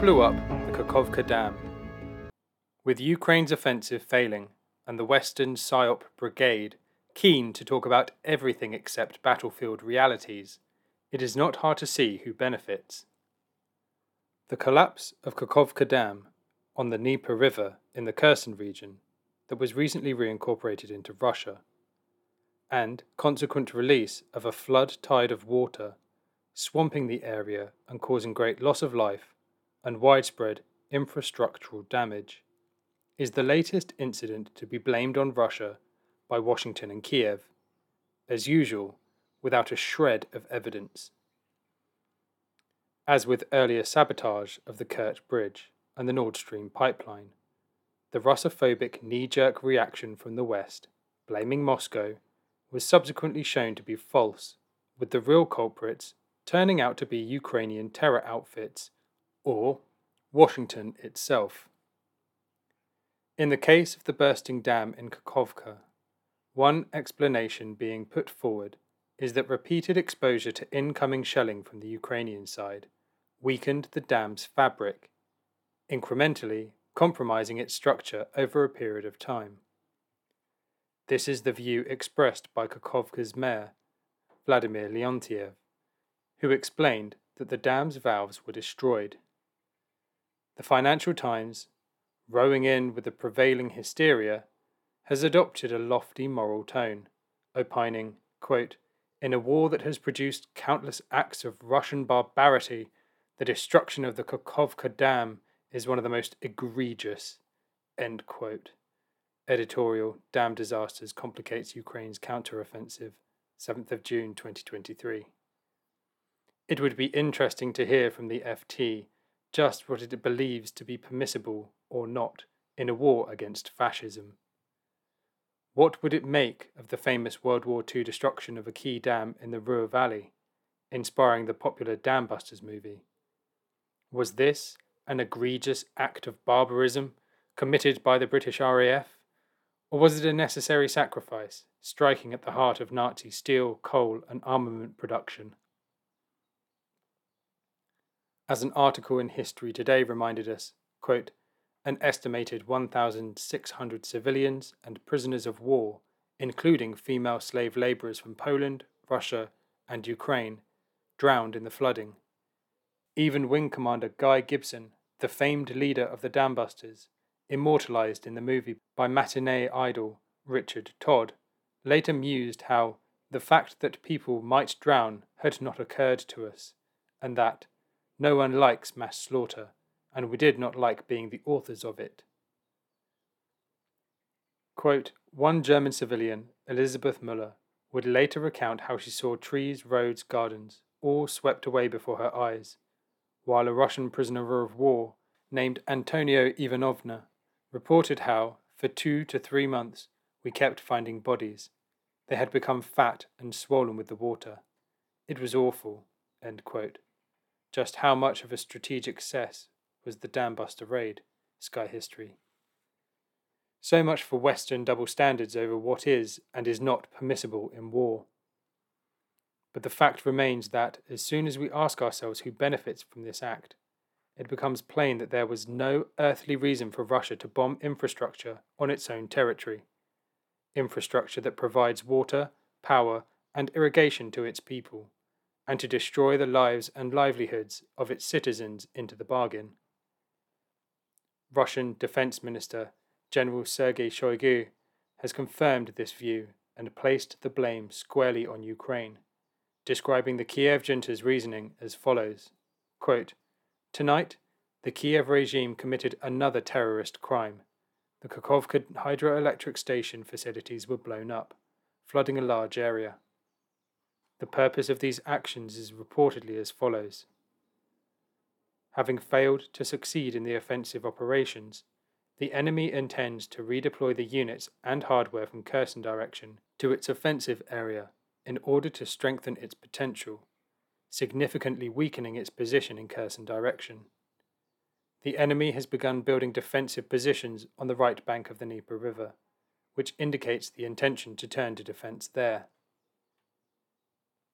Blew up the Kakhovka Dam? With Ukraine's offensive failing and the Western PSYOP Brigade keen to talk about everything except battlefield realities, it is not hard to see who benefits. The collapse of Kakhovka Dam on the Dnieper River in the Kherson region that was recently reincorporated into Russia, and consequent release of a flood tide of water, swamping the area and causing great loss of life and widespread infrastructural damage, is the latest incident to be blamed on Russia by Washington and Kiev, as usual, without a shred of evidence. As with earlier sabotage of the Kerch Bridge and the Nord Stream pipeline, the Russophobic knee jerk reaction from the West, blaming Moscow, was subsequently shown to be false, with the real culprits turning out to be Ukrainian terror outfits or Washington itself. In the case of the bursting dam in Kakhovka, one explanation being put forward is that repeated exposure to incoming shelling from the Ukrainian side weakened the dam's fabric, incrementally compromising its structure over a period of time. This is the view expressed by Kakhovka's mayor, Vladimir Leontiev, who explained that the dam's valves were destroyed. The Financial Times, rowing in with the prevailing hysteria, has adopted a lofty moral tone, opining, quote, In a war that has produced countless acts of Russian barbarity, the destruction of the Kakhovka Dam is one of the most egregious. End quote. Editorial Dam Disasters Complicates Ukraine's Counteroffensive, 7th of June 2023. It would be interesting to hear from the FT just what it believes to be permissible or not in a war against fascism. What would it make of the famous World War II destruction of a key dam in the Ruhr Valley, inspiring the popular Dam Busters movie? Was this an egregious act of barbarism committed by the British RAF? Or was it a necessary sacrifice, striking at the heart of Nazi steel, coal, and armament production? As an article in History Today reminded us, quote, an estimated 1,600 civilians and prisoners of war, including female slave labourers from Poland, Russia, and Ukraine, drowned in the flooding. Even Wing Commander Guy Gibson, the famed leader of the Dambusters, immortalized in the movie by matinee idol Richard Todd, later mused how the fact that people might drown had not occurred to us, and that no one likes mass slaughter and we did not like being the authors of it. Quote, One German civilian, Elizabeth Muller, would later recount how she saw trees, roads, gardens, all swept away before her eyes, while a Russian prisoner of war named Antonio Ivanovna reported how, for two to three months, we kept finding bodies. They had become fat and swollen with the water. It was awful. Just how much of a strategic success was the Dambuster raid, Sky History. So much for Western double standards over what is and is not permissible in war. But the fact remains that, as soon as we ask ourselves who benefits from this act, it becomes plain that there was no earthly reason for Russia to bomb infrastructure on its own territory. Infrastructure that provides water, power, and irrigation to its people, and to destroy the lives and livelihoods of its citizens into the bargain. Russian Defense Minister General Sergei Shoigu has confirmed this view and placed the blame squarely on Ukraine, describing the Kiev junta's reasoning as follows quote, Tonight, the Kiev regime committed another terrorist crime. The Kakhovka hydroelectric station facilities were blown up, flooding a large area. The purpose of these actions is reportedly as follows Having failed to succeed in the offensive operations, the enemy intends to redeploy the units and hardware from Kherson direction to its offensive area in order to strengthen its potential, significantly weakening its position in Kherson direction. The enemy has begun building defensive positions on the right bank of the Dnieper River, which indicates the intention to turn to defense there.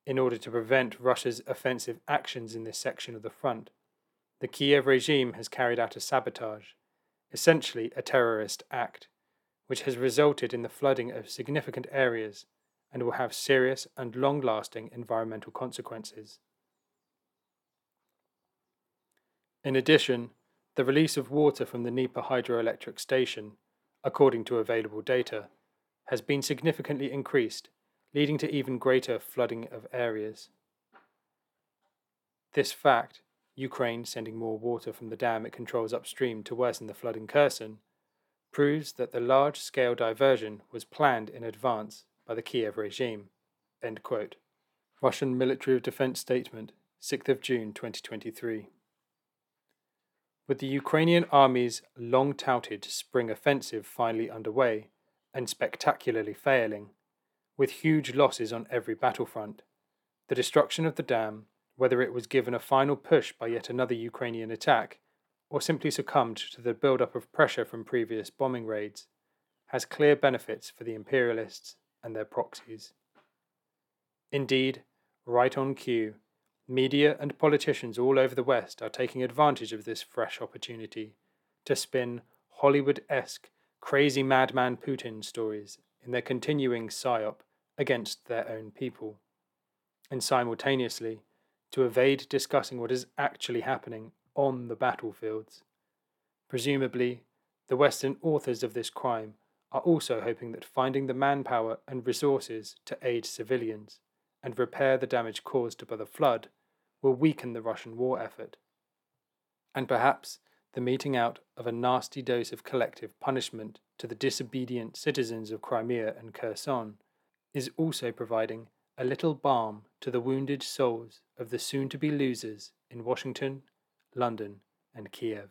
In order to prevent Russia's offensive actions in this section of the front, the Kiev regime has carried out a sabotage, essentially a terrorist act, which has resulted in the flooding of significant areas and will have serious and long lasting environmental consequences. In addition, the release of water from the Dnieper hydroelectric station, according to available data, has been significantly increased, leading to even greater flooding of areas. This fact, Ukraine sending more water from the dam it controls upstream to worsen the flood in Kherson, proves that the large scale diversion was planned in advance by the Kiev regime. Russian Ministry of Defense Statement, 6th of June 2023. With the Ukrainian army's long touted spring offensive finally underway and spectacularly failing, with huge losses on every battlefront, the destruction of the dam, whether it was given a final push by yet another Ukrainian attack or simply succumbed to the build-up of pressure from previous bombing raids, has clear benefits for the imperialists and their proxies. Indeed, right on cue, Media and politicians all over the West are taking advantage of this fresh opportunity to spin Hollywood esque, crazy madman Putin stories in their continuing psyop against their own people, and simultaneously to evade discussing what is actually happening on the battlefields. Presumably, the Western authors of this crime are also hoping that finding the manpower and resources to aid civilians and repair the damage caused by the flood will weaken the Russian war effort. And perhaps the meting out of a nasty dose of collective punishment to the disobedient citizens of Crimea and Kherson is also providing a little balm to the wounded souls of the soon to be losers in Washington, London, and Kiev.